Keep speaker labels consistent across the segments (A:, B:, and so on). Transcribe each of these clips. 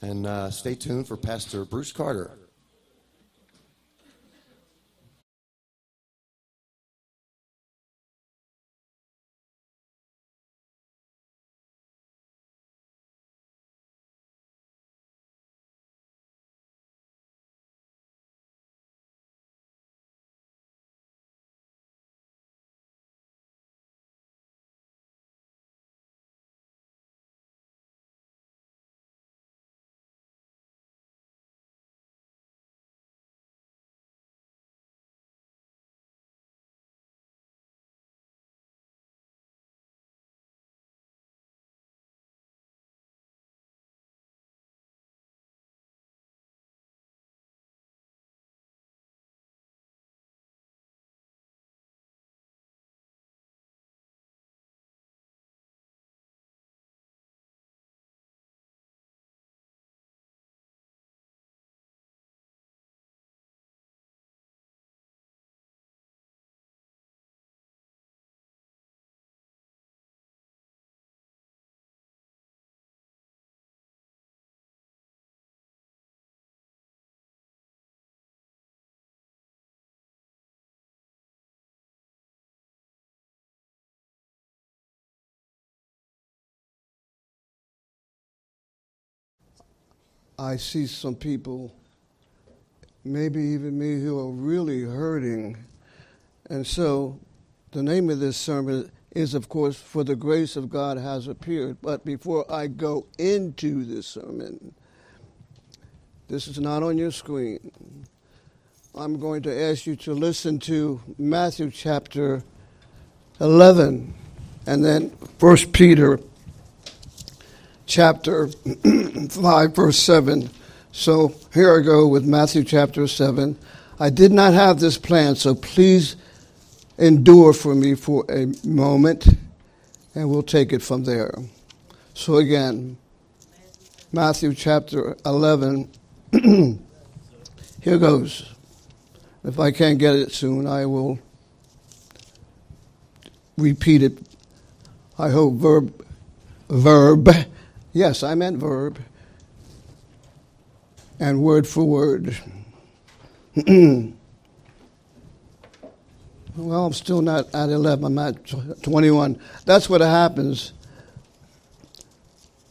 A: And uh, stay tuned for Pastor Bruce Carter.
B: I see some people, maybe even me, who are really hurting. And so the name of this sermon is, of course, For the Grace of God Has Appeared. But before I go into this sermon, this is not on your screen. I'm going to ask you to listen to Matthew chapter 11 and then 1 Peter chapter 5, verse 7. So here I go with Matthew chapter 7. I did not have this plan, so please endure for me for a moment, and we'll take it from there. So again, Matthew chapter 11. here goes. If I can't get it soon, I will repeat it. I hope verb verb Yes, I meant verb and word for word. well, I'm still not at 11, I'm at 21. That's what happens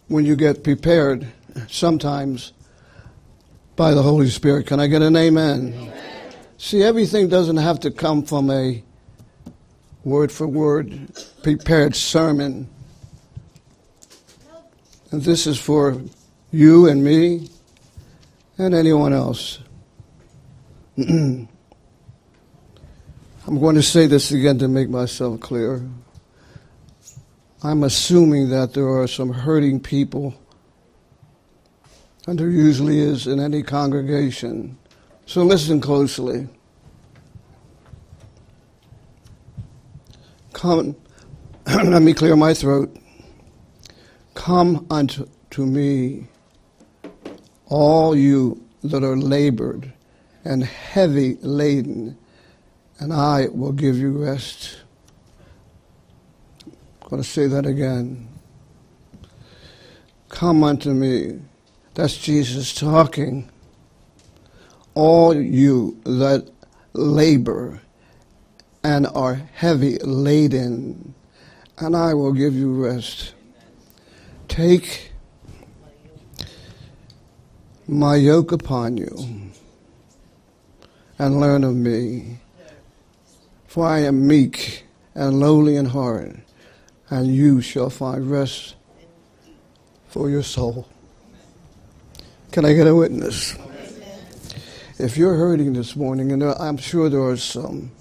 B: when you get prepared sometimes by the Holy Spirit. Can I get an amen? amen? See, everything doesn't have to come from a word for word prepared sermon. And this is for you and me and anyone else. I'm going to say this again to make myself clear. I'm assuming that there are some hurting people, and there usually is in any congregation. So listen closely. Come, let me clear my throat. Come unto to me, all you that are labored and heavy laden, and I will give you rest. I'm going to say that again. Come unto me. That's Jesus talking. All you that labor and are heavy laden, and I will give you rest. Take my yoke upon you and learn of me, for I am meek and lowly in heart, and you shall find rest for your soul. Can I get a witness? If you're hurting this morning, and I'm sure there are some,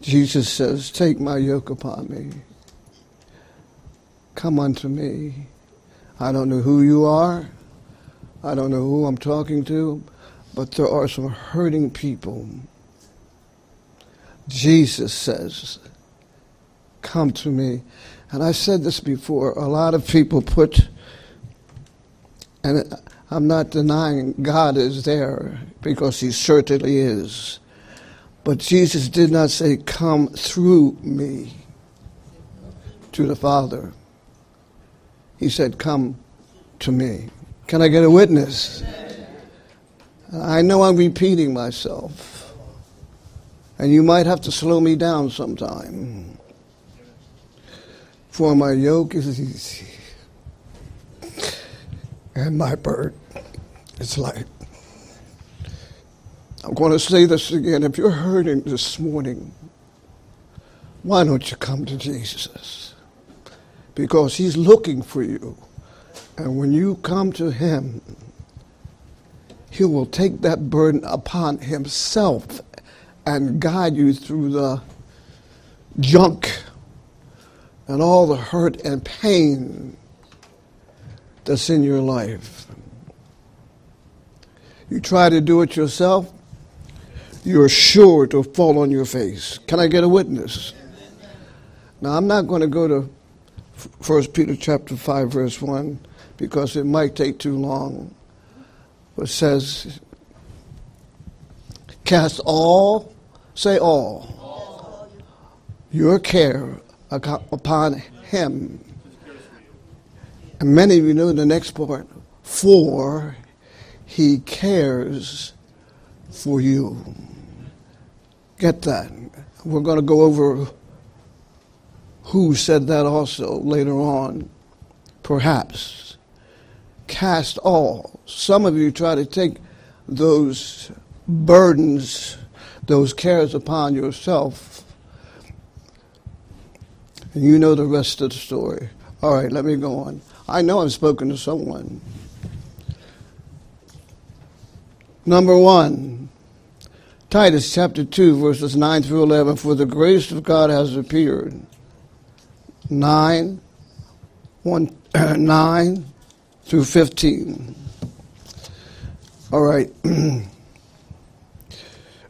B: Jesus says, Take my yoke upon me Come unto me. I don't know who you are. I don't know who I'm talking to, but there are some hurting people. Jesus says, Come to me. And I said this before. A lot of people put, and I'm not denying God is there because He certainly is. But Jesus did not say, Come through me to the Father. He said, Come to me. Can I get a witness? I know I'm repeating myself. And you might have to slow me down sometime. For my yoke is easy. And my burden is light. I'm going to say this again. If you're hurting this morning, why don't you come to Jesus? Because he's looking for you. And when you come to him, he will take that burden upon himself and guide you through the junk and all the hurt and pain that's in your life. You try to do it yourself, you're sure to fall on your face. Can I get a witness? Now, I'm not going to go to 1 Peter chapter 5 verse 1 because it might take too long. It says, cast all, say all, all. your care upon him. And many of you know the next part, for he cares for you. Get that. We're going to go over who said that also later on, perhaps. Cast all. Some of you try to take those burdens, those cares upon yourself. And you know the rest of the story. All right, let me go on. I know I've spoken to someone. Number one, Titus chapter 2, verses 9 through 11. For the grace of God has appeared. 9, 1, 9 through 15. All right.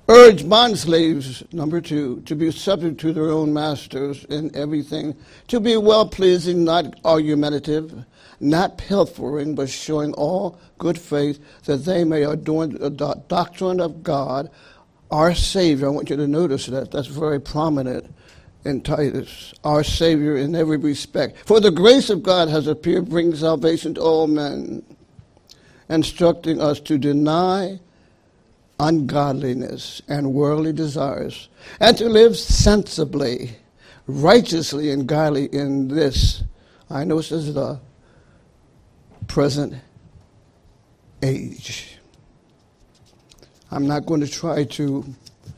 B: Urge bond slaves, number two, to be subject to their own masters in everything, to be well pleasing, not argumentative, not pilfering, but showing all good faith, that they may adorn the doctrine of God, our Savior. I want you to notice that. That's very prominent in Titus, our Savior in every respect. For the grace of God has appeared, bringing salvation to all men, instructing us to deny ungodliness and worldly desires, and to live sensibly, righteously, and godly in this. I know this is the present age. I'm not going to try to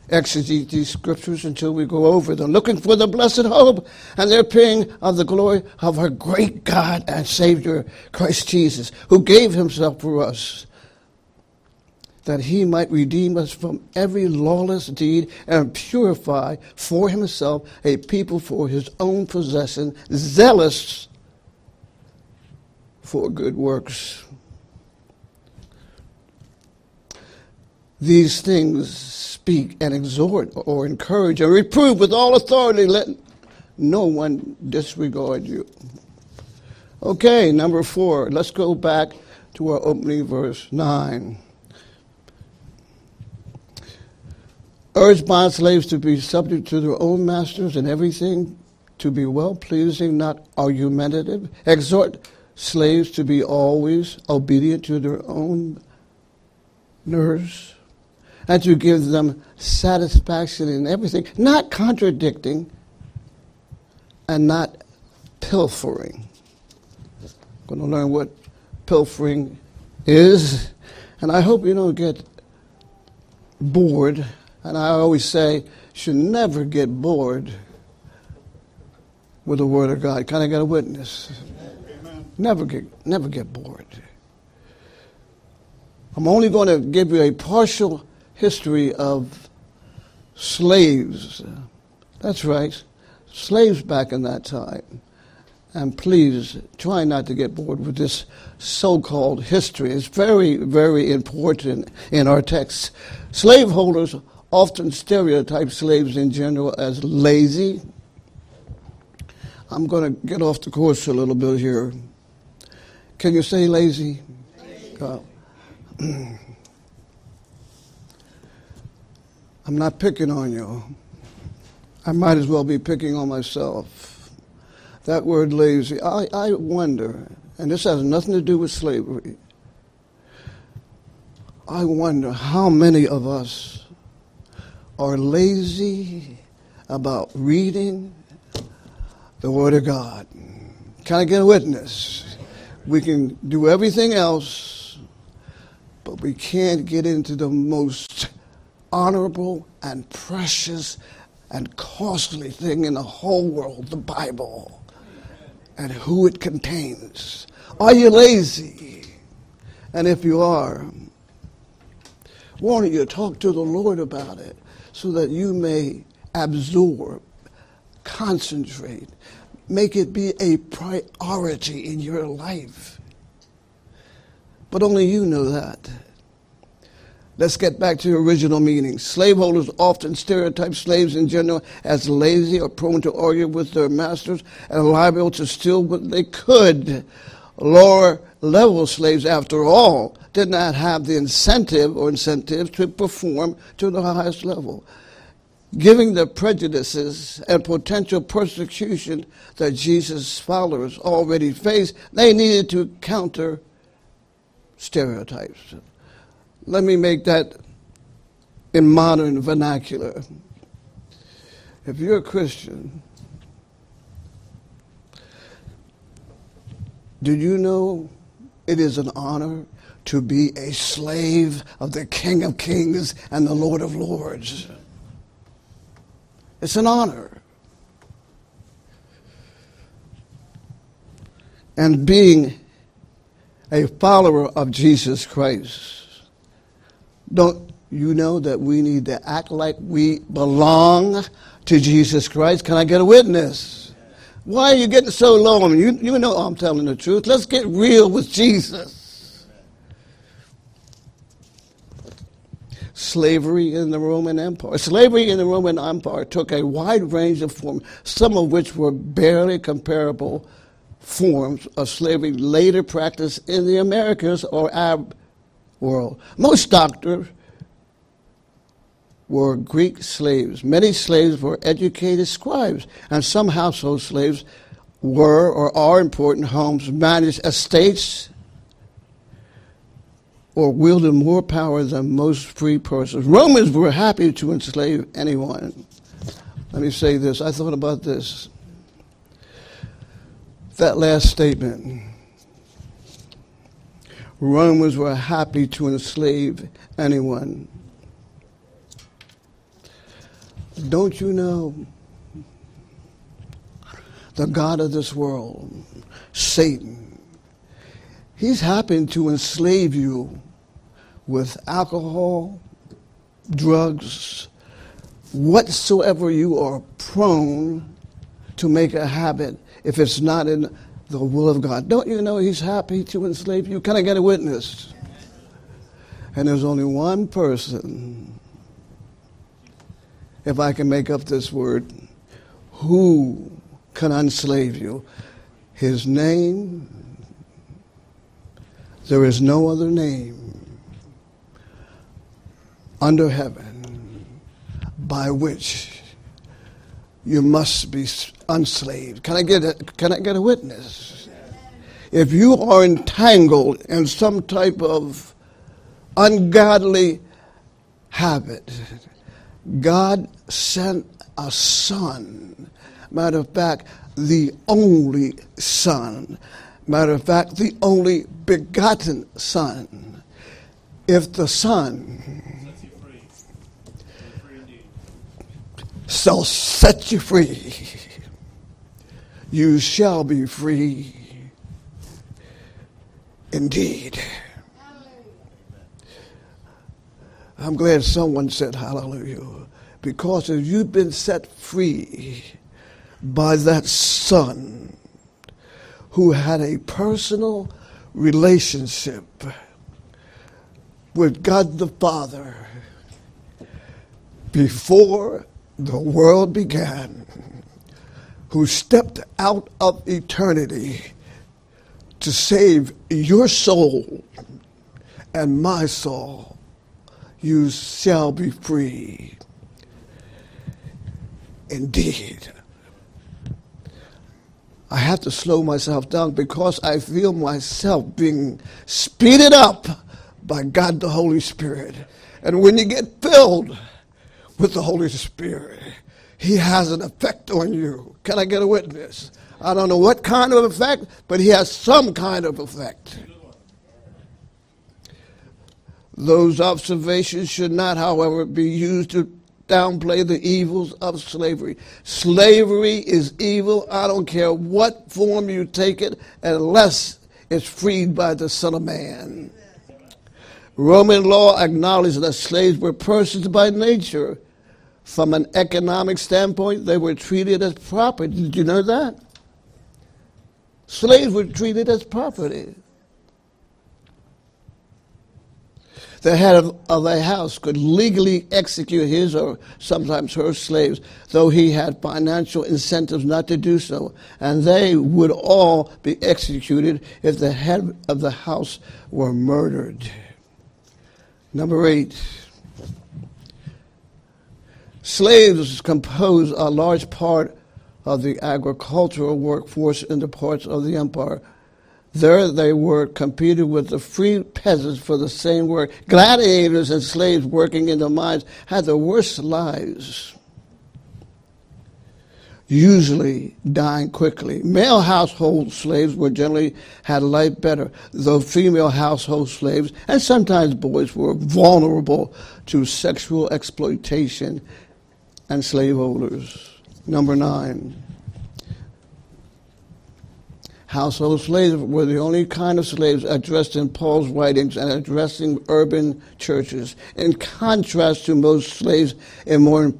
B: exegete these scriptures until we go over them, looking for the blessed hope and the appearing of the glory of our great God and Savior, Christ Jesus, who gave himself for us, that he might redeem us from every lawless deed and purify for himself a people for his own possession, zealous for good works. These things speak and exhort or encourage and reprove with all authority. Let no one disregard you. Okay, number four. Let's go back to our opening verse 9. Urge bond slaves to be subject to their own masters in everything, to be well pleasing, not argumentative. Exhort slaves to be always obedient to their own nurse and to give them satisfaction in everything, not contradicting and not pilfering. I'm going to learn what pilfering is, and I hope you don't get bored. And I always say, should never get bored with the Word of God. Can I get a witness? Never get, never get bored. I'm only going to give you a partial history of slaves. That's right, slaves back in that time. And please try not to get bored with this so called history. It's very, very important in our texts. Slaveholders often stereotype slaves in general as lazy. I'm going to get off the course a little bit here. Can you say lazy? lazy. Uh, I'm not picking on you. I might as well be picking on myself. That word lazy, I, I wonder, and this has nothing to do with slavery. I wonder how many of us are lazy about reading the Word of God. Can I get a witness? We can do everything else, but we can't get into the most honorable and precious and costly thing in the whole world, the Bible, and who it contains. Are you lazy? And if you are, why don't you talk to the Lord about it so that you may absorb, concentrate, make it be a priority in your life. But only you know that. Let's get back to the original meaning. Slaveholders often stereotype slaves in general as lazy or prone to argue with their masters and liable to steal what they could. Lower level slaves, after all, did not have the incentive or incentives to perform to the highest level. Giving the prejudices and potential persecution that Jesus' followers already faced, they needed to counter stereotypes. Let me make that in modern vernacular. If you're a Christian, do you know it is an honor to be a slave of the King of Kings and the Lord of Lords? It's an honor. And being a follower of Jesus Christ, don't you know that we need to act like we belong to Jesus Christ? Can I get a witness? Why are you getting so low? I mean, you, you know I'm telling the truth. Let's get real with Jesus. slavery in the Roman Empire. Slavery in the Roman Empire took a wide range of forms, some of which were barely comparable forms of slavery later practiced in the Americas or Arab world. Most doctors were Greek slaves. Many slaves were educated scribes, and some household slaves were or are important homes, managed estates, or wielded more power than most free persons. Romans were happy to enslave anyone. Let me say this. I thought about this. That last statement. Romans were happy to enslave anyone. Don't you know the God of this world, Satan, he's happy to enslave you with alcohol, drugs, whatsoever you are prone to make a habit if it's not in the will of God. Don't you know He's happy to enslave you? Can I get a witness? And there's only one person, if I can make up this word, who can enslave you. His name, there is no other name under heaven by which you must be unslaved. Can I get a, can I get a witness? If you are entangled in some type of ungodly habit, God sent a son. Matter of fact, the only son. Matter of fact, the only begotten son. If the son shall set you free. You shall be free indeed. I'm glad someone said hallelujah. Because if you've been set free by that son who had a personal relationship with God the Father before the world began, who stepped out of eternity to save your soul and my soul, you shall be free. Indeed. I have to slow myself down because I feel myself being speeded up by God the Holy Spirit. And when you get filled with the Holy Spirit, He has an effect on you. Can I get a witness? I don't know what kind of effect, but He has some kind of effect. Those observations should not, however, be used to downplay the evils of slavery. Slavery is evil. I don't care what form you take it, unless it's freed by the Son of Man. Roman law acknowledged that slaves were persons by nature. From an economic standpoint, they were treated as property. Did you know that? Slaves were treated as property. The head of, a house could legally execute his or sometimes her slaves, though he had financial incentives not to do so, and they would all be executed if the head of the house were murdered. Number eight. Slaves compose a large part of the agricultural workforce in the parts of the empire. There they worked, competed with the free peasants for the same work. Gladiators and slaves working in the mines had the worst lives usually dying quickly. Male household slaves were generally had life better, though female household slaves and sometimes boys were vulnerable to sexual exploitation and slaveholders. Number nine. Household slaves were the only kind of slaves addressed in Paul's writings and addressing urban churches. In contrast to most slaves in more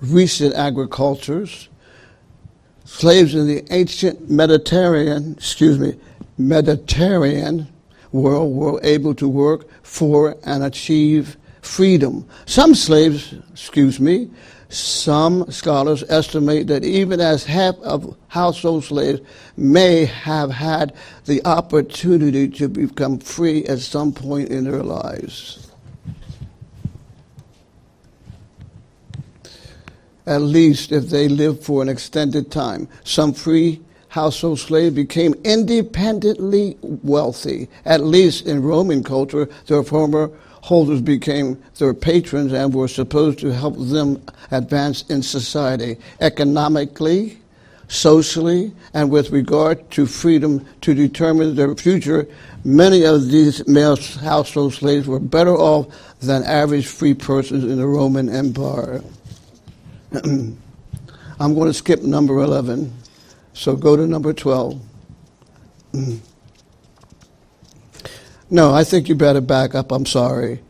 B: recent agricultures, Slaves in the ancient Mediterranean, excuse me, Mediterranean world were able to work for and achieve freedom. Some slaves, excuse me, some scholars estimate that even as half of household slaves may have had the opportunity to become free at some point in their lives. at least if they lived for an extended time. Some free household slaves became independently wealthy. At least in Roman culture, their former holders became their patrons and were supposed to help them advance in society economically, socially, and with regard to freedom to determine their future. Many of these male household slaves were better off than average free persons in the Roman Empire. I'm going to skip number 11, so go to number 12. no, I think you better back up. I'm sorry.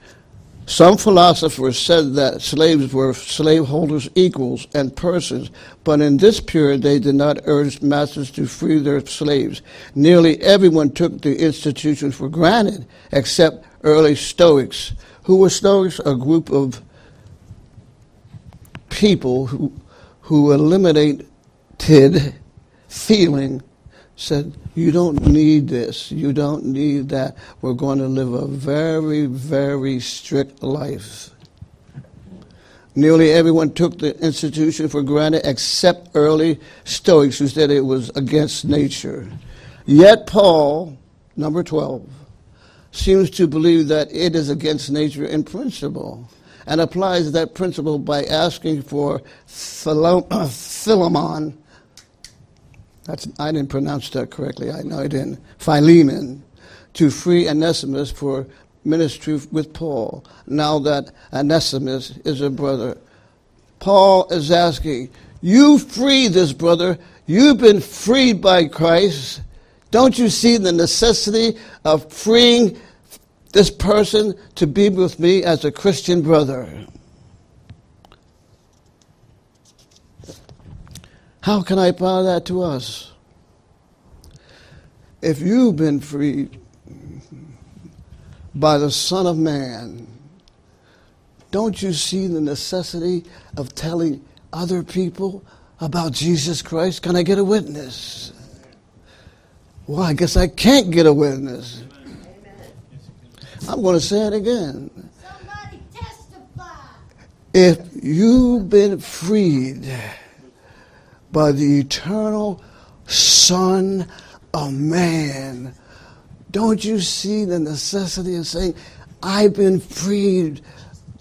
B: Some philosophers said that slaves were slaveholders' equals and persons, but in this period they did not urge masters to free their slaves. Nearly everyone took the institution for granted, except early Stoics. Who were Stoics? A group of people who, who eliminated feeling said, You don't need this, you don't need that. We're going to live a very, very strict life. Nearly everyone took the institution for granted except early Stoics who said it was against nature. Yet Paul, number 12, seems to believe that it is against nature in principle and applies that principle by asking for Philemon. That's, I didn't pronounce that correctly. I know I didn't. Philemon to free Onesimus for ministry with Paul. Now that Onesimus is a brother, Paul is asking, "You free this brother. You've been freed by Christ. Don't you see the necessity of freeing this person to be with me as a Christian brother. How can I apply that to us? If you've been freed by the Son of Man, don't you see the necessity of telling other people about Jesus Christ? Can I get a witness? Well, I guess I can't get a witness. I'm going to say it again.
C: Somebody testify.
B: If you've been freed by the eternal Son of Man. Don't you see the necessity of saying, I've been freed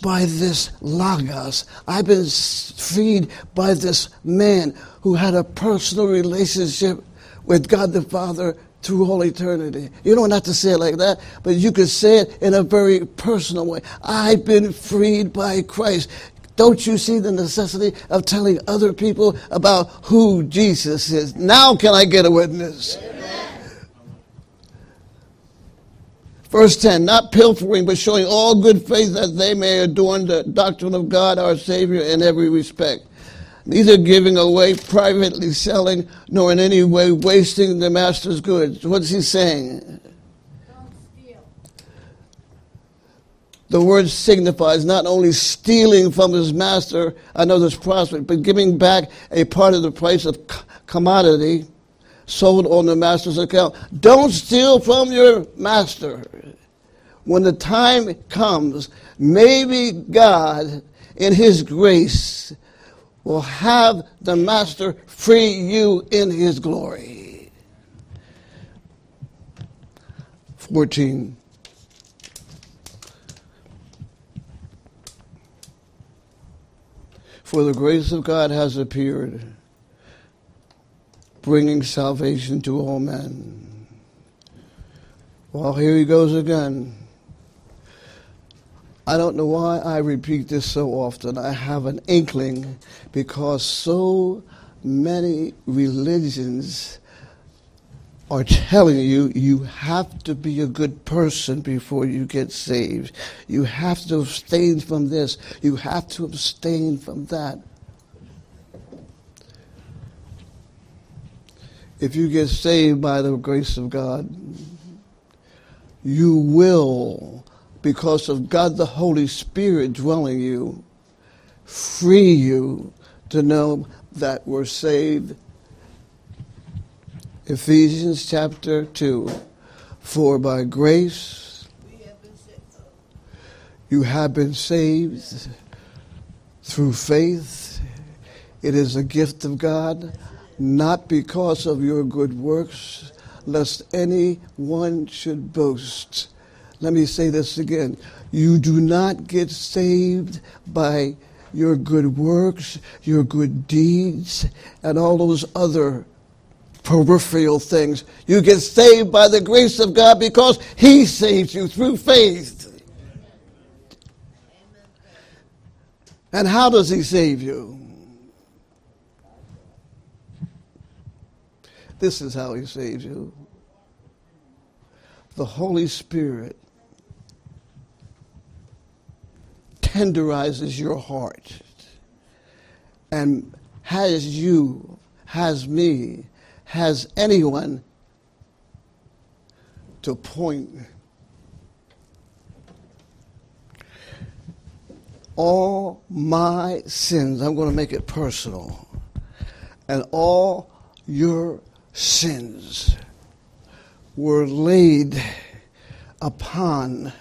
B: by this Logos. I've been freed by this man who had a personal relationship with God the Father through all eternity. You don't have to say it like that, but you could say it in a very personal way. I've been freed by Christ. Don't you see the necessity of telling other people about who Jesus is? Now can I get a witness? Verse 10, not pilfering, but showing all good faith that they may adorn the doctrine of God our Savior in every respect. Neither giving away, privately selling, nor in any way wasting the master's goods. What's he saying?
C: Don't steal.
B: The word signifies not only stealing from his master another's prospect, but giving back a part of the price of commodity sold on the master's account. Don't steal from your master. When the time comes, maybe God, in his grace, will have the master free you in his glory. 14. For the grace of God has appeared bringing salvation to all men. Well, here he goes again. I don't know why I repeat this so often. I have an inkling because so many religions are telling you you have to be a good person before you get saved. You have to abstain from this. You have to abstain from that. if you get saved by the grace of God, you will, because of God the Holy Spirit dwelling you, free you to know that we're saved. Ephesians chapter 2 For by grace you have been saved through faith. It is a gift of God not because of your good works, lest anyone should boast. Let me say this again. You do not get saved by your good works, your good deeds, and all those other peripheral things. You get saved by the grace of God because He saves you through faith. And how does He save you? This is how he saves you. The Holy Spirit tenderizes your heart and has you, has me, has anyone to point. All my sins, I'm going to make it personal, and all your sins were laid upon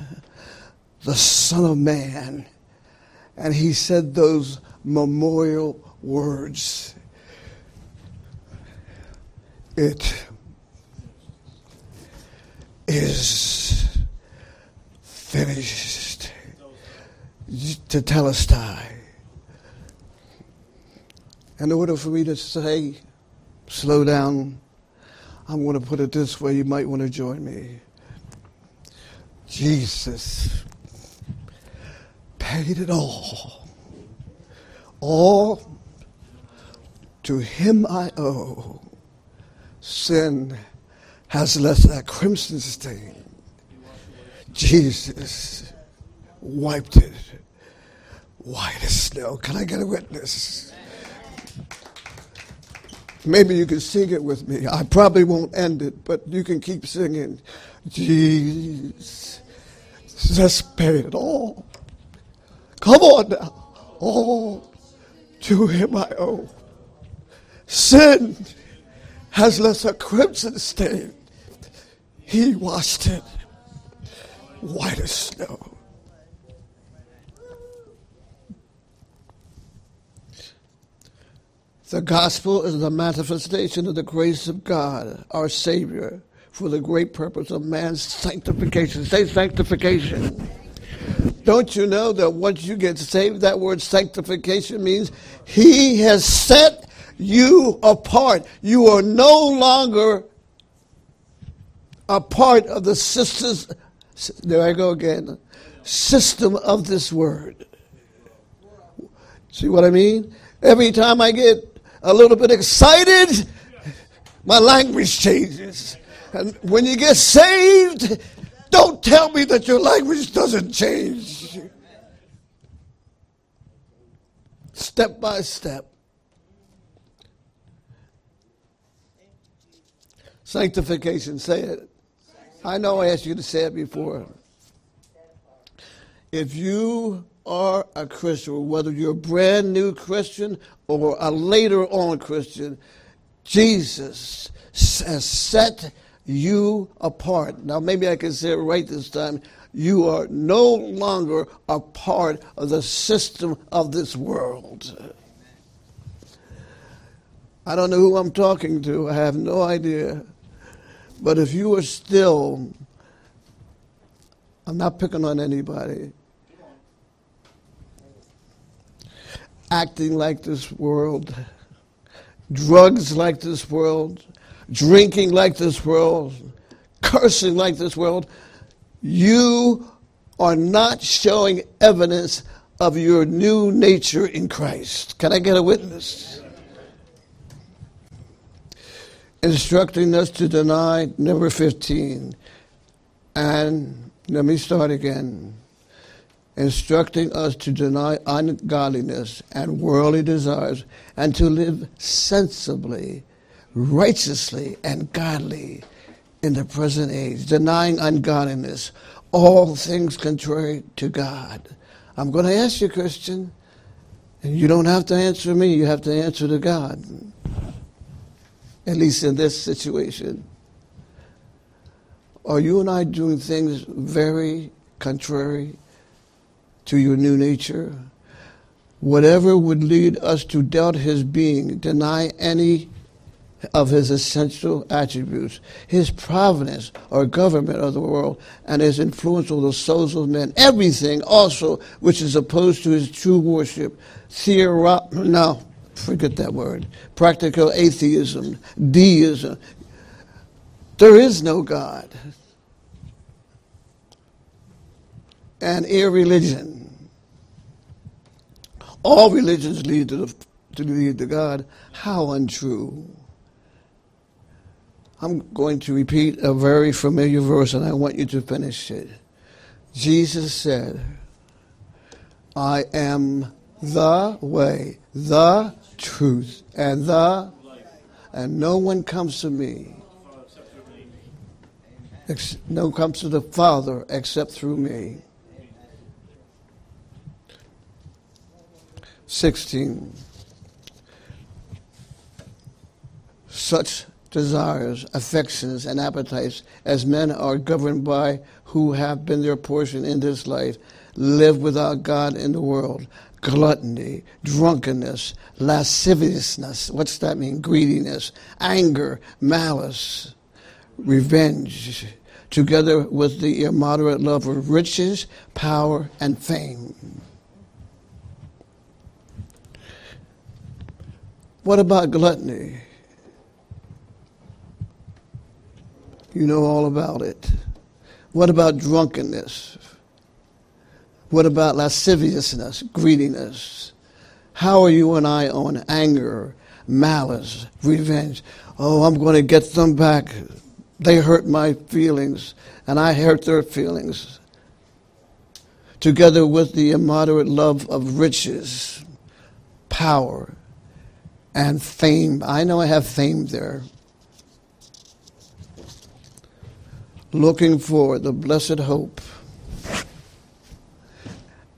B: the Son of Man. And he said those memorial words It is finished. To Tetelestai. In order for me to say, slow down, I'm going to put it this way. You might want to join me. Jesus paid it all. All to him I owe. Sin has left that crimson stain. Jesus wiped it white as snow. Can I get a witness? Maybe you can sing it with me. I probably won't end it, but you can keep singing. Jesus, just pay it all. Come on now. All to him I owe. Sin has left a crimson stain. He washed it white as snow. The gospel is the manifestation of the grace of God, our Savior, for the great purpose of man's sanctification. Say sanctification. Don't you know that once you get saved, that word sanctification means He has set you apart. You are no longer a part of the sisters. There I go again. System of this word. See what I mean? Every time I get a little bit excited, my language changes. And when you get saved, don't tell me that your language doesn't change. Step by step. Sanctification, say it. I know I asked you to say it before. If you are a Christian, whether you're a brand new Christian or a later on Christian, Jesus has set you apart. Now, maybe I can say it right this time. You are no longer a part of the system of this world. I don't know who I'm talking to. I have no idea. But if you are still, I'm not picking on anybody, acting like this world, drugs like this world, drinking like this world, cursing like this world, you are not showing evidence of your new nature in Christ. Can I get a witness? Instructing us to deny, number 15. And let me start again. Instructing us to deny ungodliness and worldly desires and to live sensibly righteously and godly in the present age, denying ungodliness, all things contrary to God. I'm going to ask you, Christian, and you don't have to answer me, you have to answer to God, at least in this situation. Are you and I doing things very contrary to your new nature? Whatever would lead us to doubt his being, deny any of his essential attributes, his providence or government of the world, and his influence over the souls of men. Everything also which is opposed to his true worship. Theoro- no, forget that word. Practical atheism, deism. There is no God. And irreligion. All religions lead to, the, to lead to God. How untrue. I'm going to repeat a very familiar verse and I want you to finish it. Jesus said, I am the way, the truth, and the, and no one comes to me. No one comes to the Father except through me. 16. Such desires, affections, and appetites as men are governed by who have been their portion in this life, live without God in the world. Gluttony, drunkenness, lasciviousness. What's that mean? Greediness, anger, malice, revenge, together with the immoderate love of riches, power, and fame. What about gluttony? You know all about it. What about drunkenness? What about lasciviousness, greediness? How are you and I on anger, malice, revenge? Oh, I'm going to get them back. They hurt my feelings, and I hurt their feelings. Together with the immoderate love of riches, power, and fame. I know I have fame there. looking for the blessed hope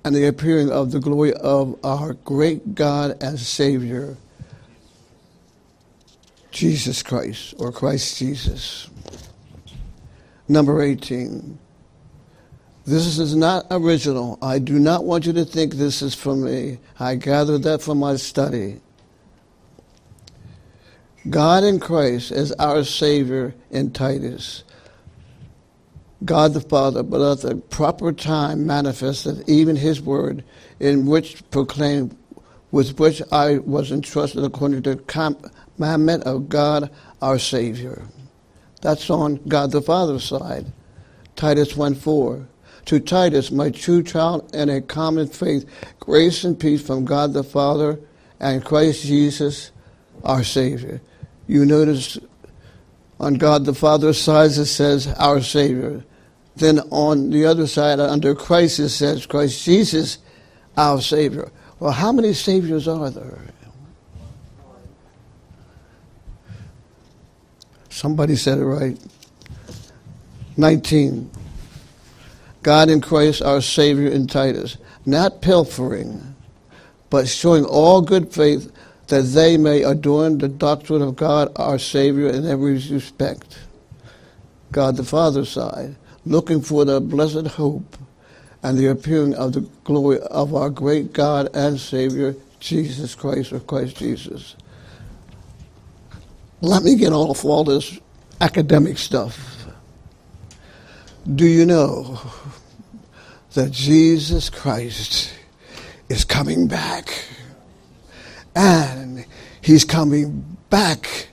B: and the appearing of the glory of our great God and Savior, Jesus Christ, or Christ Jesus. Number 18. This is not original. I do not want you to think this is from me. I gathered that from my study. God in Christ is our Savior in Titus. God the Father, but at the proper time manifested even His word, in which proclaimed, with which I was entrusted according to the commandment of God our Savior. That's on God the Father's side. Titus 1 4. To Titus, my true child and a common faith, grace and peace from God the Father and Christ Jesus, our Savior. You notice on God the Father's side it says our Savior. Then on the other side, under Christ, says Christ Jesus, our Savior. Well, how many Saviors are there? Somebody said it right. 19. God in Christ, our Savior in Titus, not pilfering, but showing all good faith that they may adorn the doctrine of God, our Savior, in every respect. God the Father's side, looking for the blessed hope and the appearing of the glory of our great God and Savior, Jesus Christ, or Christ Jesus. Let me get off all this academic stuff. Do you know that Jesus Christ is coming back? And he's coming back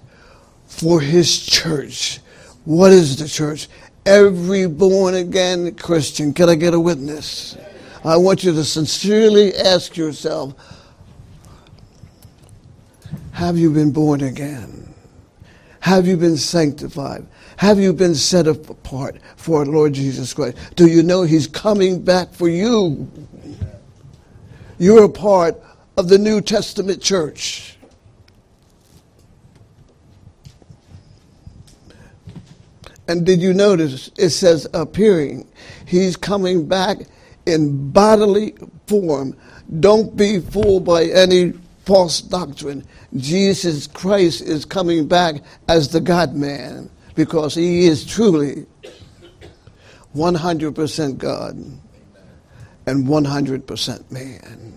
B: for his church. What is the church? Every born again Christian. Can I get a witness? I want you to sincerely ask yourself Have you been born again? Have you been sanctified? Have you been set apart for Lord Jesus Christ? Do you know He's coming back for you? You're a part of the New Testament church. And did you notice it says appearing? He's coming back in bodily form. Don't be fooled by any false doctrine. Jesus Christ is coming back as the God man because he is truly 100% God and 100% man.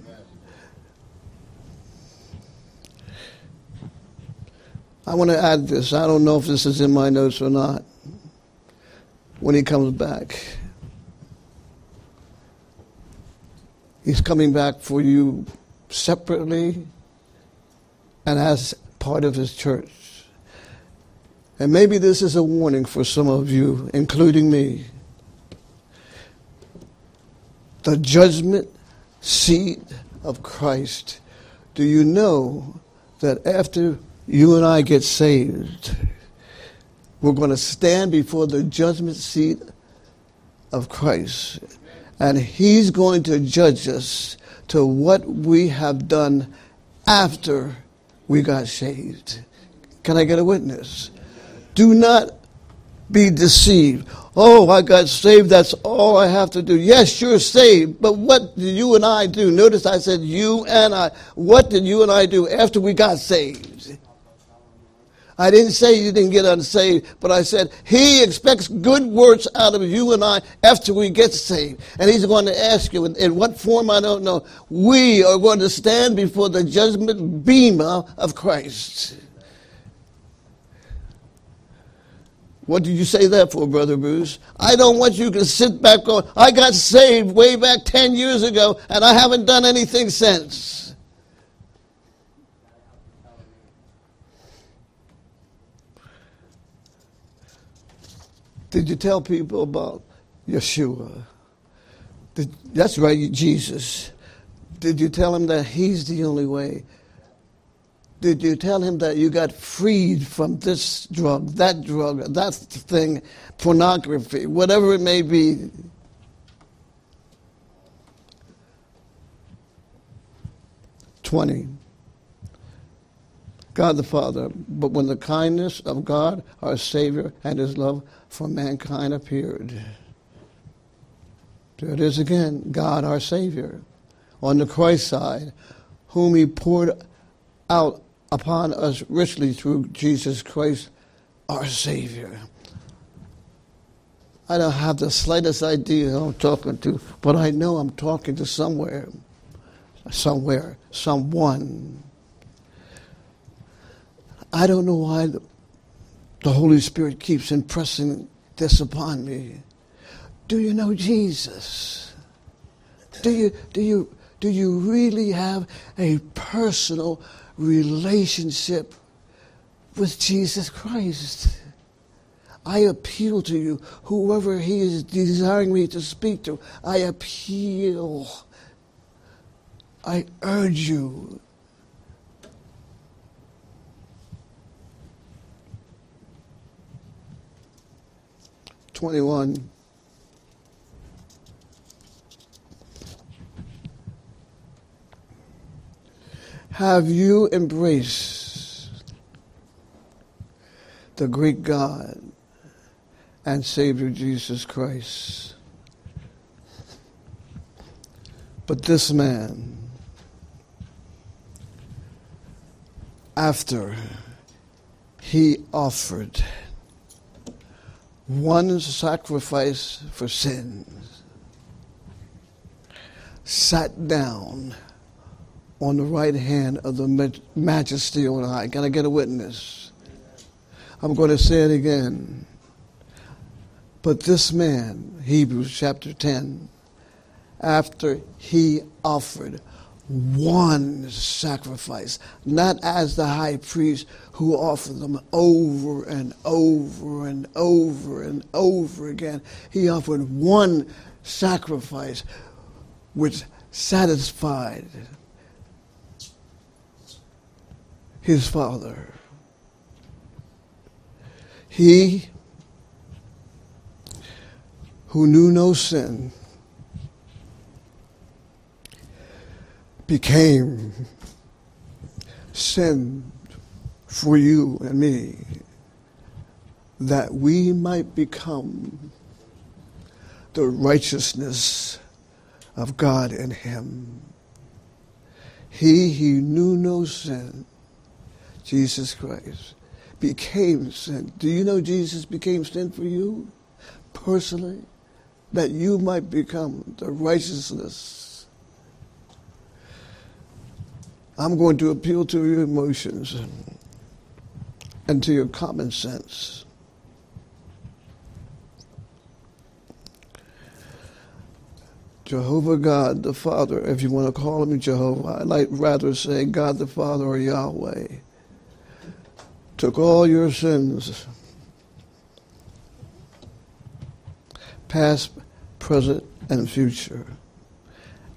B: I want to add this. I don't know if this is in my notes or not. When he comes back, he's coming back for you separately and as part of his church. And maybe this is a warning for some of you, including me. The judgment seat of Christ. Do you know that after you and I get saved, we're going to stand before the judgment seat of Christ. And He's going to judge us to what we have done after we got saved. Can I get a witness? Do not be deceived. Oh, I got saved. That's all I have to do. Yes, you're saved. But what did you and I do? Notice I said you and I. What did you and I do after we got saved? I didn't say you didn't get unsaved, but I said he expects good works out of you and I after we get saved. And he's going to ask you, in, what form I don't know, we are going to stand before the judgment bema of Christ. What did you say that for, Brother Bruce? I don't want you to sit back going, I got saved way back 10 years ago and I haven't done anything since. Did you tell people about Yeshua? Did, that's right, Jesus. Did you tell him that he's the only way? Did you tell him that you got freed from this drug, that drug, that thing, pornography, whatever it may be? Twenty. God the Father, but when the kindness of God, our Savior, and His love for mankind appeared. There it is again God, our Savior, on the Christ side, whom He poured out upon us richly through Jesus Christ, our Savior. I don't have the slightest idea who I'm talking to, but I know I'm talking to somewhere, somewhere, someone. I don't know why the Holy Spirit keeps impressing this upon me. Do you know Jesus? Do you, do you, do you really have a personal relationship with Jesus Christ? I appeal to you, whoever He is desiring me to speak to, I appeal. I urge you. Twenty-one. Have you embraced the great God and Savior Jesus Christ? But this man, after he offered one sacrifice for sins, sat down on the right hand of the majesty on high. Can I get a witness? I'm going to say it again. But this man, Hebrews chapter 10, after he offered one sacrifice, not as the high priest who offered them over and over and over and over again. He offered one sacrifice which satisfied his father. He who knew no sin became sin for you and me that we might become the righteousness of God in him. He who knew no sin Jesus Christ became sin. Do you know Jesus became sin for you personally? That you might become the righteousness. I'm going to appeal to your emotions and to your common sense. Jehovah God the Father, if you want to call him Jehovah, I like rather say God the Father or Yahweh. Took all your sins, past, present, and future,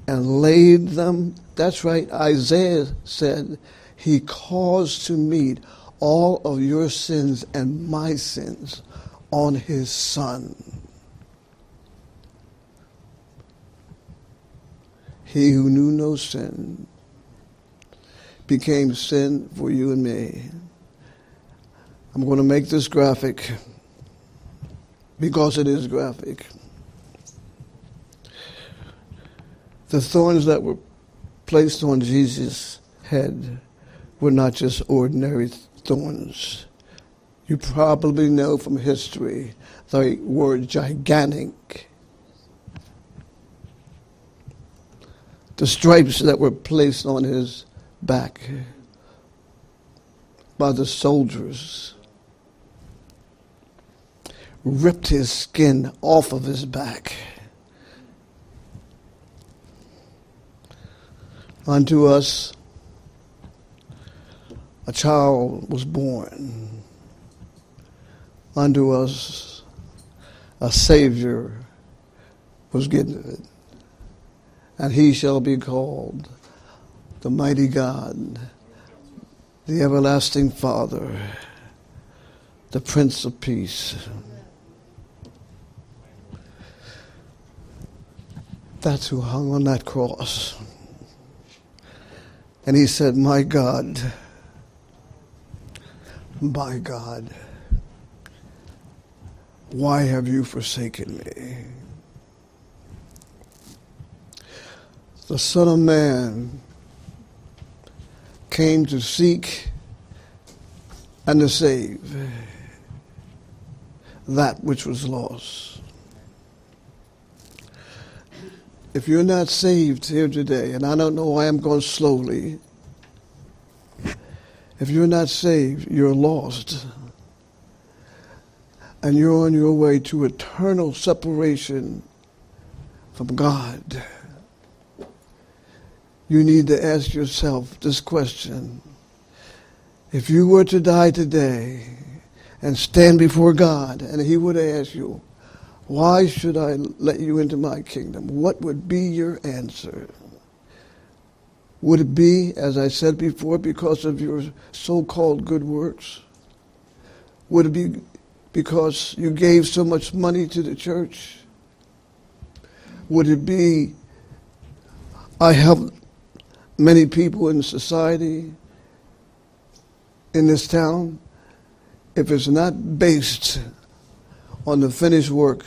B: and laid them. That's right, Isaiah said, He caused to meet all of your sins and my sins on His Son. He who knew no sin became sin for you and me. I'm going to make this graphic because it is graphic. The thorns that were placed on Jesus' head were not just ordinary thorns. You probably know from history the word gigantic. The stripes that were placed on his back by the soldiers ripped his skin off of his back. Unto us a child was born. Unto us a Savior was given. And he shall be called the mighty God, the everlasting Father, the Prince of Peace. That's who hung on that cross. And he said, My God, my God, why have you forsaken me? The Son of Man came to seek and to save that which was lost. If you're not saved here today, and I don't know why I'm going slowly, If you're not saved, you're lost. And you're on your way to eternal separation from God. You need to ask yourself this question. If you were to die today and stand before God, and He would ask you, Why should I let you into my kingdom? What would be your answer? Would it be, as I said before, because of your so called good works? Would it be because you gave so much money to the church? Would it be, I helped many people in society, in this town? If it's not based on the finished work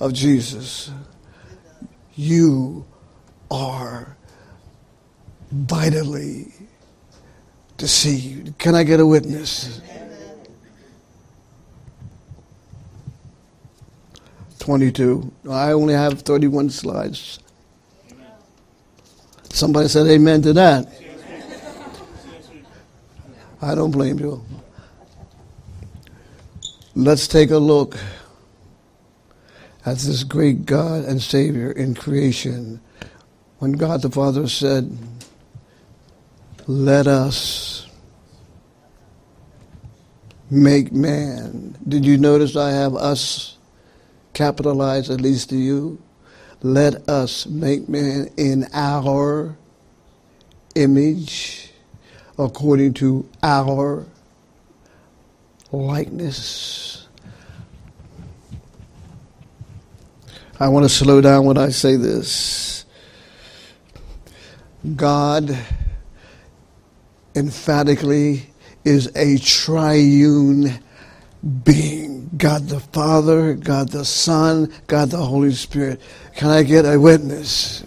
B: of Jesus, you are vitally deceived. Can I get a witness? 22. I only have 31 slides. Somebody said amen to that. I don't blame you. Let's take a look at this great God and Savior in creation. When God the Father said, let us make man. Did you notice I have us capitalized, at least to you? Let us make man in our image, according to our likeness. I want to slow down when I say this. God emphatically is a triune being God the Father, God the Son, God the Holy Spirit. Can I get a witness?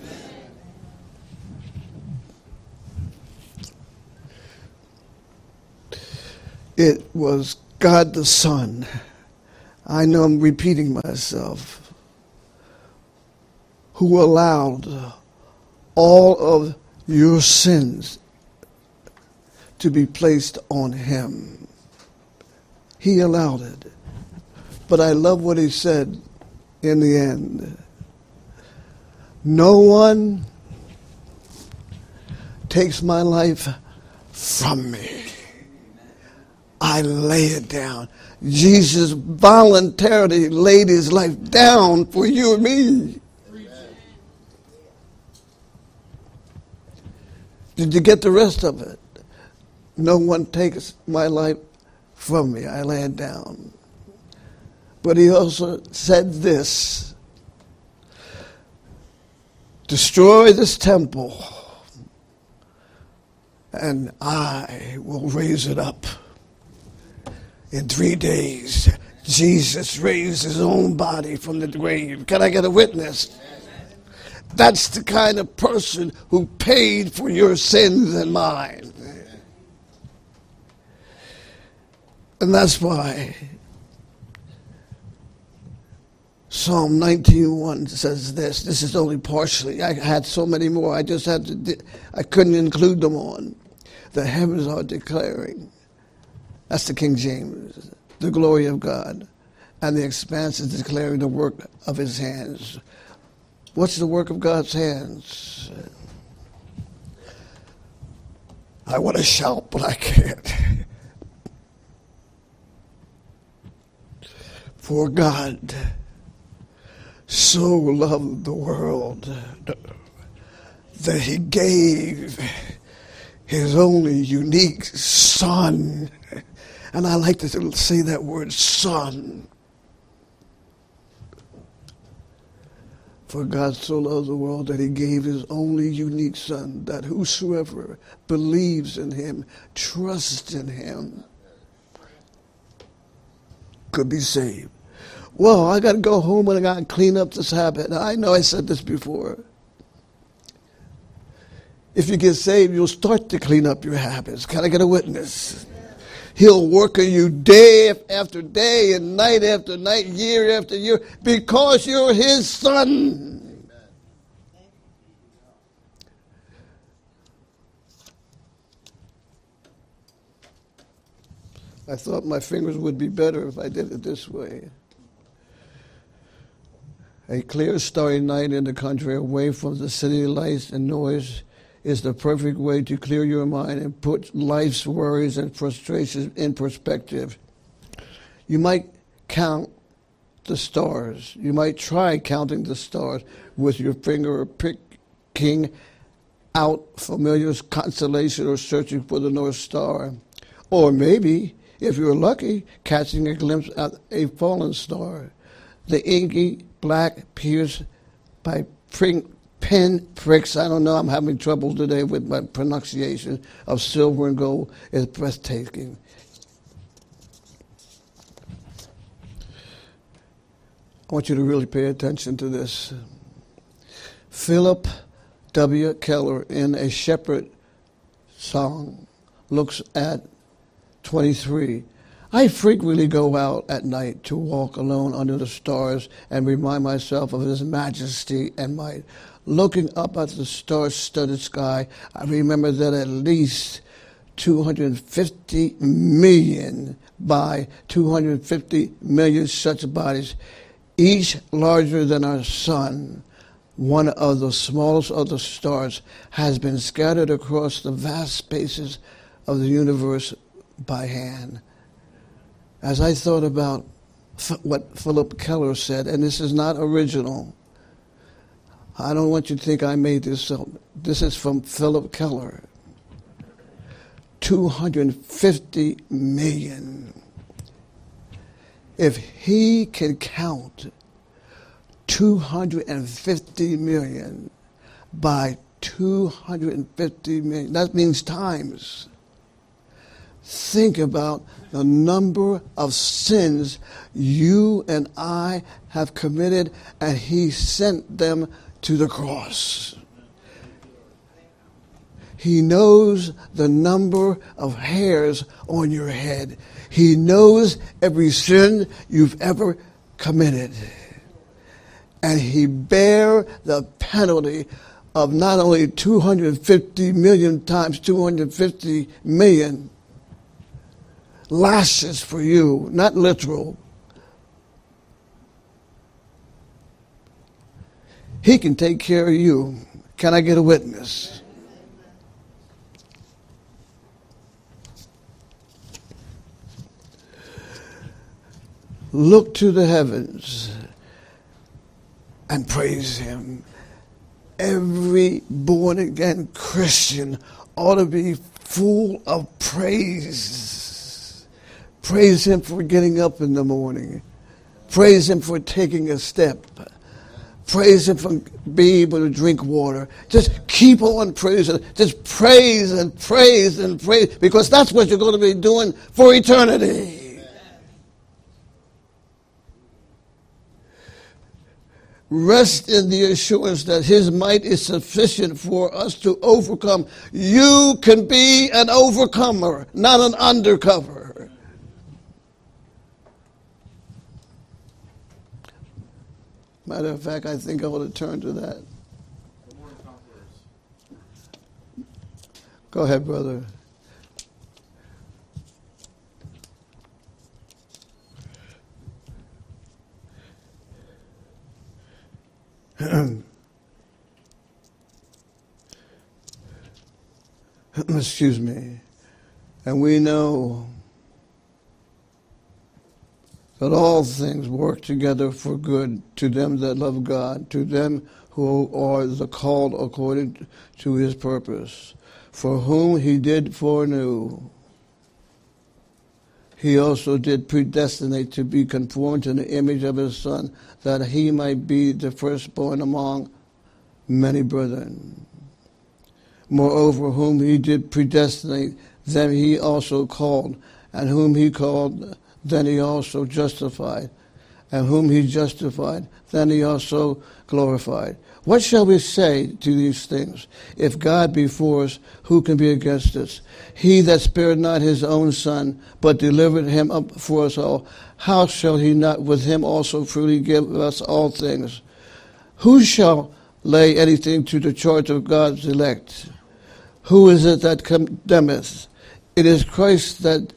B: It was God the Son. I know I'm repeating myself. Who allowed all of your sins to be placed on him. He allowed it. But I love what he said in the end. No one takes my life from me. I lay it down. Jesus voluntarily laid his life down for you and me. Did you get the rest of it? No one takes my life from me. I lay it down. But he also said this Destroy this temple, and I will raise it up. In three days, Jesus raised his own body from the grave. Can I get a witness? That's the kind of person who paid for your sins and mine. And that's why Psalm 19:1 says this. This is only partially. I had so many more. I just had to. I couldn't include them on. The heavens are declaring. That's the King James. The glory of God, and the expanse is declaring the work of His hands. What's the work of God's hands? I want to shout, but I can't. For God so loved the world that he gave his only unique son. And I like to say that word son. For God so loved the world that he gave his only unique son, that whosoever believes in him, trusts in him, could be saved. Well, I got to go home and I got to clean up this habit. I know I said this before. If you get saved, you'll start to clean up your habits. Can I get a witness? He'll work on you day after day and night after night, year after year, because you're His son. I thought my fingers would be better if I did it this way. A clear, starry night in the country, away from the city lights and noise, is the perfect way to clear your mind and put life's worries and frustrations in perspective. You might count the stars. You might try counting the stars with your finger picking out familiar constellation or searching for the North Star. Or maybe, if you're lucky, catching a glimpse at a fallen star. The inky black pierced by pin pricks. I don't know, I'm having trouble today with my pronunciation of silver and gold It's breathtaking. I want you to really pay attention to this. Philip W. Keller, in a shepherd song, looks at 23. I frequently go out at night to walk alone under the stars and remind myself of His majesty and might. Looking up at the star studded sky, I remember that at least 250 million by 250 million such bodies each larger than our sun, one of the smallest of the stars, has been scattered across the vast spaces of the universe by hand. As I thought about what Philip Keller said, and this is not original, I don't want you to think I made this up. This is from Philip Keller. 250 million if he can count 250 million by 250 million, that means times. Think about the number of sins you and I have committed, and he sent them to the cross. He knows the number of hairs on your head. He knows every sin you've ever committed. And he bear the penalty of not only 250 million times 250 million lashes for you, not literal. He can take care of you. Can I get a witness? look to the heavens and praise Him. Every born again Christian ought to be full of praise. Praise Him for getting up in the morning. Praise Him for taking a step. Praise Him for being able to drink water. Just keep on praising. Just praise and praise and praise because that's what you're going to be doing for eternity. Rest in the assurance that His might is sufficient for us to overcome. You can be an overcomer, not an undercover. Matter of fact, I think I ought to turn to that. Go ahead, brother. Excuse me. And we know that all things work together for good to them that love God, to them who are the called according to his purpose, for whom he did foreknow he also did predestinate to be conformed to the image of his Son, that he might be the firstborn among many brethren. Moreover, whom he did predestinate, them he also called, and whom he called, then he also justified, and whom he justified, then he also glorified. What shall we say to these things? If God be for us, who can be against us? He that spared not his own son, but delivered him up for us all, how shall he not with him also freely give us all things? Who shall lay anything to the charge of God's elect? Who is it that condemneth? It is Christ that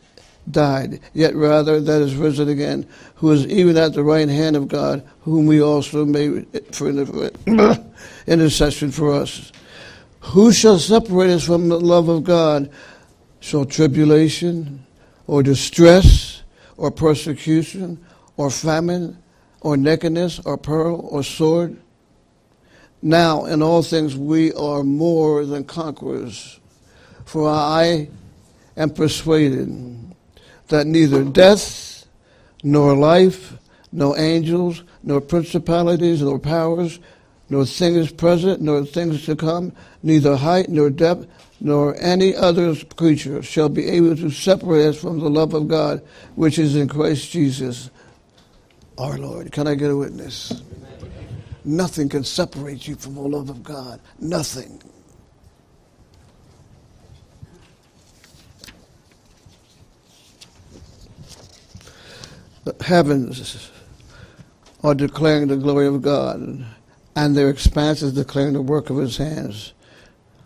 B: died, yet rather that is risen again, who is even at the right hand of God, whom we also made for intercession for us. Who shall separate us from the love of God? Shall tribulation, or distress, or persecution, or famine, or nakedness, or peril, or sword? Now, in all things, we are more than conquerors. For I am persuaded that neither death, nor life, nor angels, nor principalities, nor powers, nor things present, nor things to come, neither height, nor depth, nor any other creature shall be able to separate us from the love of God which is in Christ Jesus our Lord. Can I get a witness? Nothing can separate you from the love of God. Nothing. The heavens are declaring the glory of God, and their expanse is declaring the work of his hands.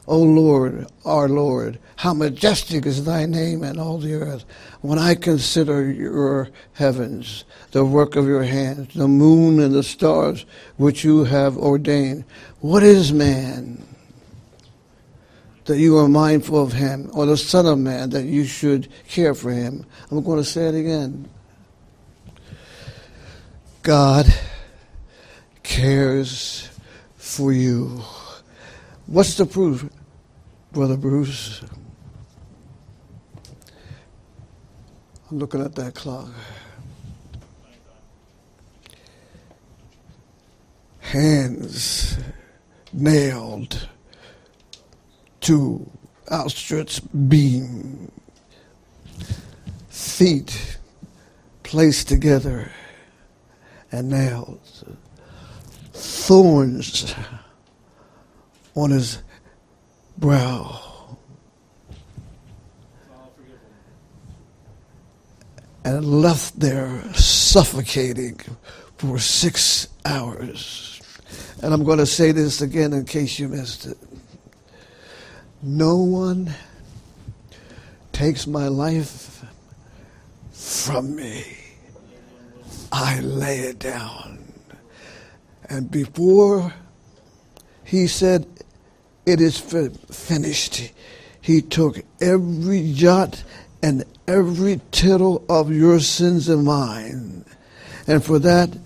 B: O Lord, our Lord, how majestic is thy name in all the earth. When I consider your heavens, the work of your hands, the moon and the stars which you have ordained, what is man that you are mindful of him, or the Son of Man that you should care for him? I'm going to say it again. God cares for you. What's the proof, Brother Bruce? I'm looking at that clock. Hands nailed to outstretched beam, feet placed together and nails, thorns on his brow. And left there suffocating for six hours. And I'm going to say this again in case you missed it. No one takes my life from me. I lay it down. And before he said, It is finished, he took every jot and every tittle of your sins and mine. And for that,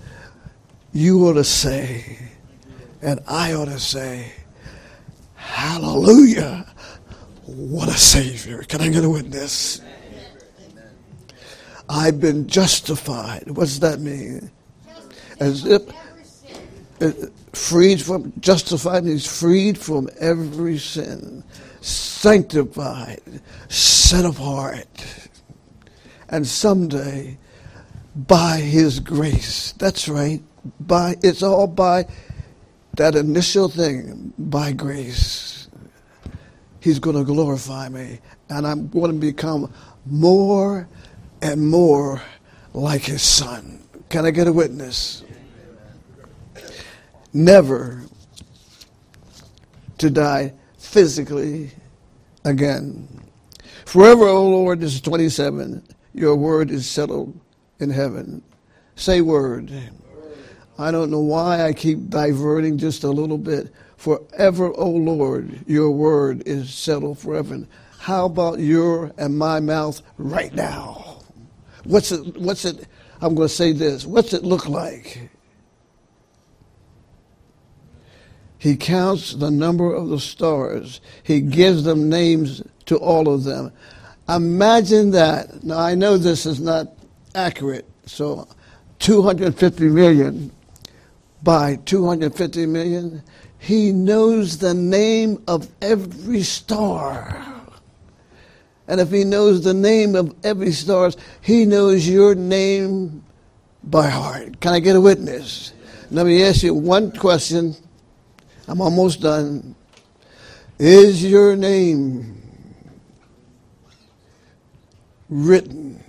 B: you ought to say, and I ought to say, Hallelujah. What a Savior. Can I get a witness? I've been justified. What does that mean? As if freed from, justified means freed from every sin, sanctified, set apart. And someday, by His grace, that's right, by, it's all by that initial thing, by grace. He's going to glorify me, and I'm going to become more and more like his son. Can I get a witness? Never to die physically again. Forever, O Lord, this is 27. Your word is settled in heaven. Say word. I don't know why I keep diverting just a little bit. Forever, O Lord, your word is settled forever. How about your and my mouth right now? What's it, what's it, I'm going to say this, what's it look like? He counts the number of the stars. He gives them names to all of them. Imagine that. Now, I know this is not accurate, so 250 million by 250 million. He knows the name of every star. And if he knows the name of every star, he knows your name by heart. Can I get a witness? Let me ask you one question. I'm almost done. Is your name written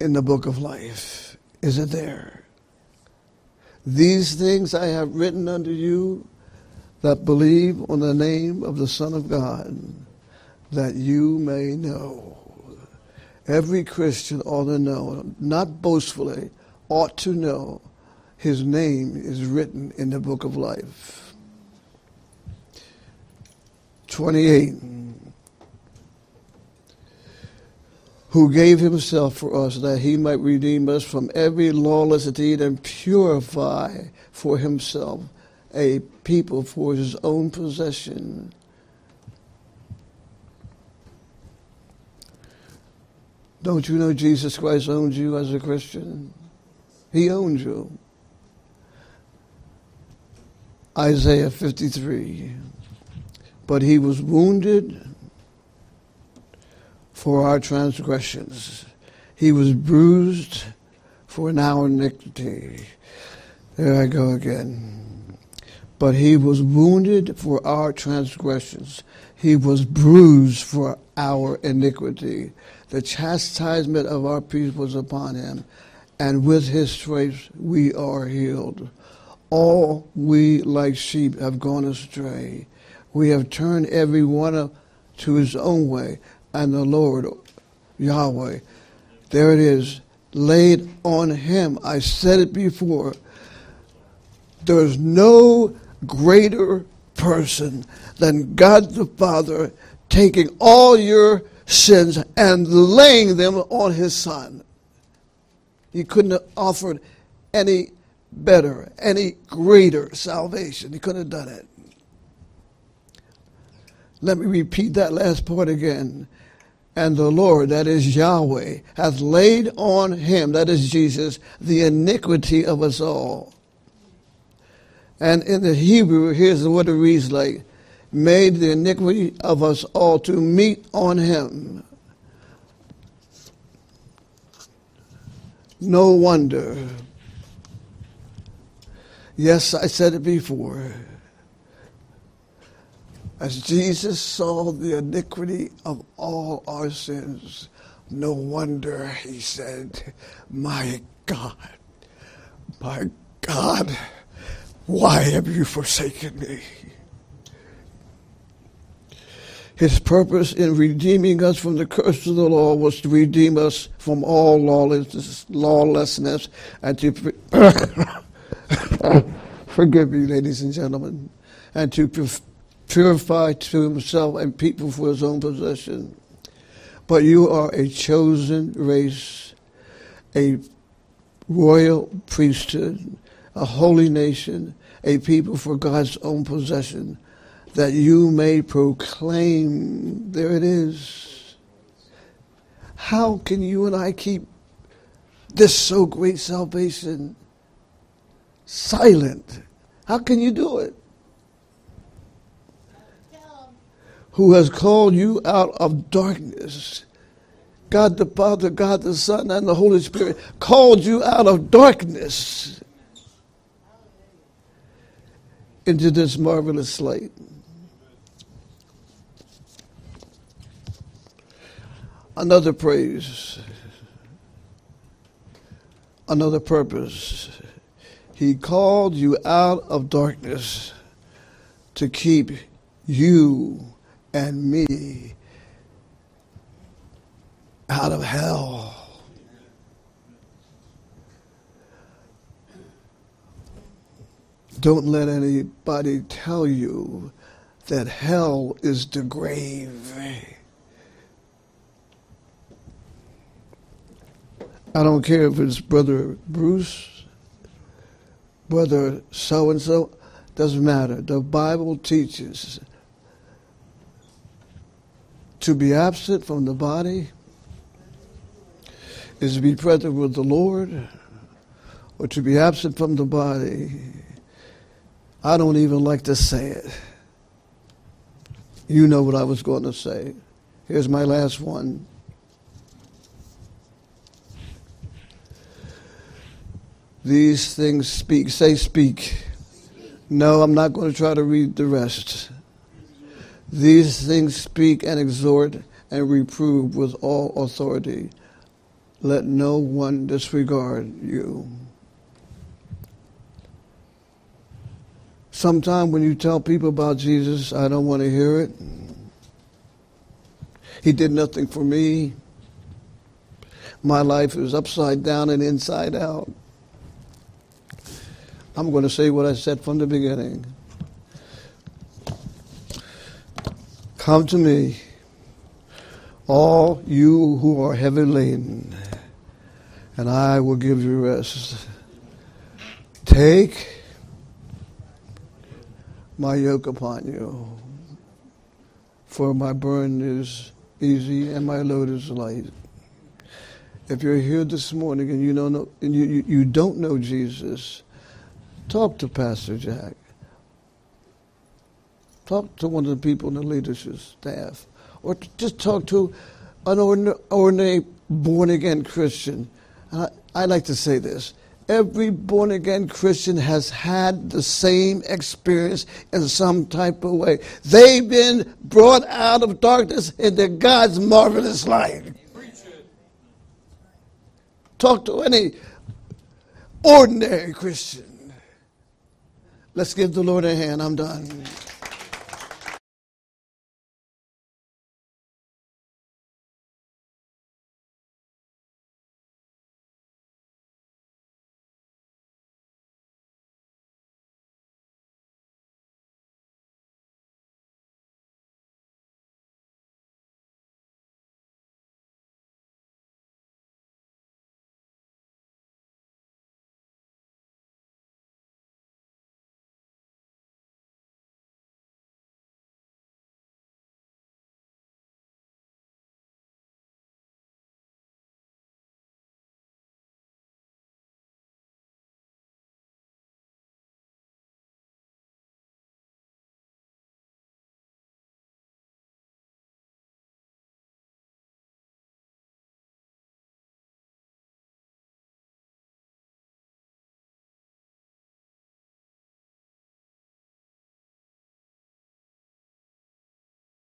B: in the book of life? Is it there? These things I have written unto you that believe on the name of the Son of God that you may know Every Christian ought to know, not boastfully, ought to know his name is written in the book of life. 28. Who gave himself for us that he might redeem us from every lawless deed and purify for himself a people for his own possession. Don't you know Jesus Christ owns you as a Christian? He owns you. Isaiah 53. But he was wounded for our transgressions, he was bruised for our iniquity. There I go again. But he was wounded for our transgressions, he was bruised for our iniquity. The chastisement of our peace was upon him, and with his stripes we are healed. All we like sheep have gone astray. We have turned every one to his own way, and the Lord, Yahweh, there it is, laid on him. I said it before. There's no greater person than God the Father taking all your sins and laying them on his son. He couldn't have offered any better, any greater salvation. He couldn't have done it. Let me repeat that last part again. And the Lord, that is Yahweh, hath laid on him, that is Jesus, the iniquity of us all. And in the Hebrew, here's what it reads like made the iniquity of us all to meet on him. No wonder. Yes, I said it before. As Jesus saw the iniquity of all our sins, no wonder he said, My God, my God, why have you forsaken me? His purpose in redeeming us from the curse of the law was to redeem us from all lawlessness, lawlessness. And to forgive me, ladies and gentlemen, and to purify to himself and people for his own possession. But you are a chosen race, a royal priesthood, a holy nation, a people for God's own possession that you may proclaim. There it is. How can you and I keep this so great salvation silent? How can you do it? Who has called you out of darkness? God the Father, God the Son, and the Holy Spirit called you out of darkness into this marvelous light. Another praise, another purpose. He called you out of darkness to keep you and me out of hell. Don't let anybody tell you that hell is the grave. I don't care if it's Brother Bruce, Brother so and so, doesn't matter. The Bible teaches to be absent from the body is to be present with the Lord, or to be absent from the body. I don't even like to say it. You know what I was going to say. Here's my last one. These things speak. Say, speak. No, I'm not going to try to read the rest. These things speak and exhort and reprove with all authority. Let no one disregard you. Sometimes when you tell people about Jesus, I don't want to hear it. He did nothing for me. my life is upside down and inside out. I'm going to say what I said from the beginning. Come to me, all you who are heavy laden, and I will give you rest. Take my yoke upon you, for my burden is easy and my load is light. If you're here this morning and you don't know, and you, you, you don't know Jesus, talk to Pastor Jack. Talk to one of the people in the leadership staff, or just talk to an ordinary born again Christian. I, I like to say this every born again Christian has had the same experience in some type of way. They've been brought out of darkness into God's marvelous light. Talk to any ordinary Christian. Let's give the Lord a hand. I'm done.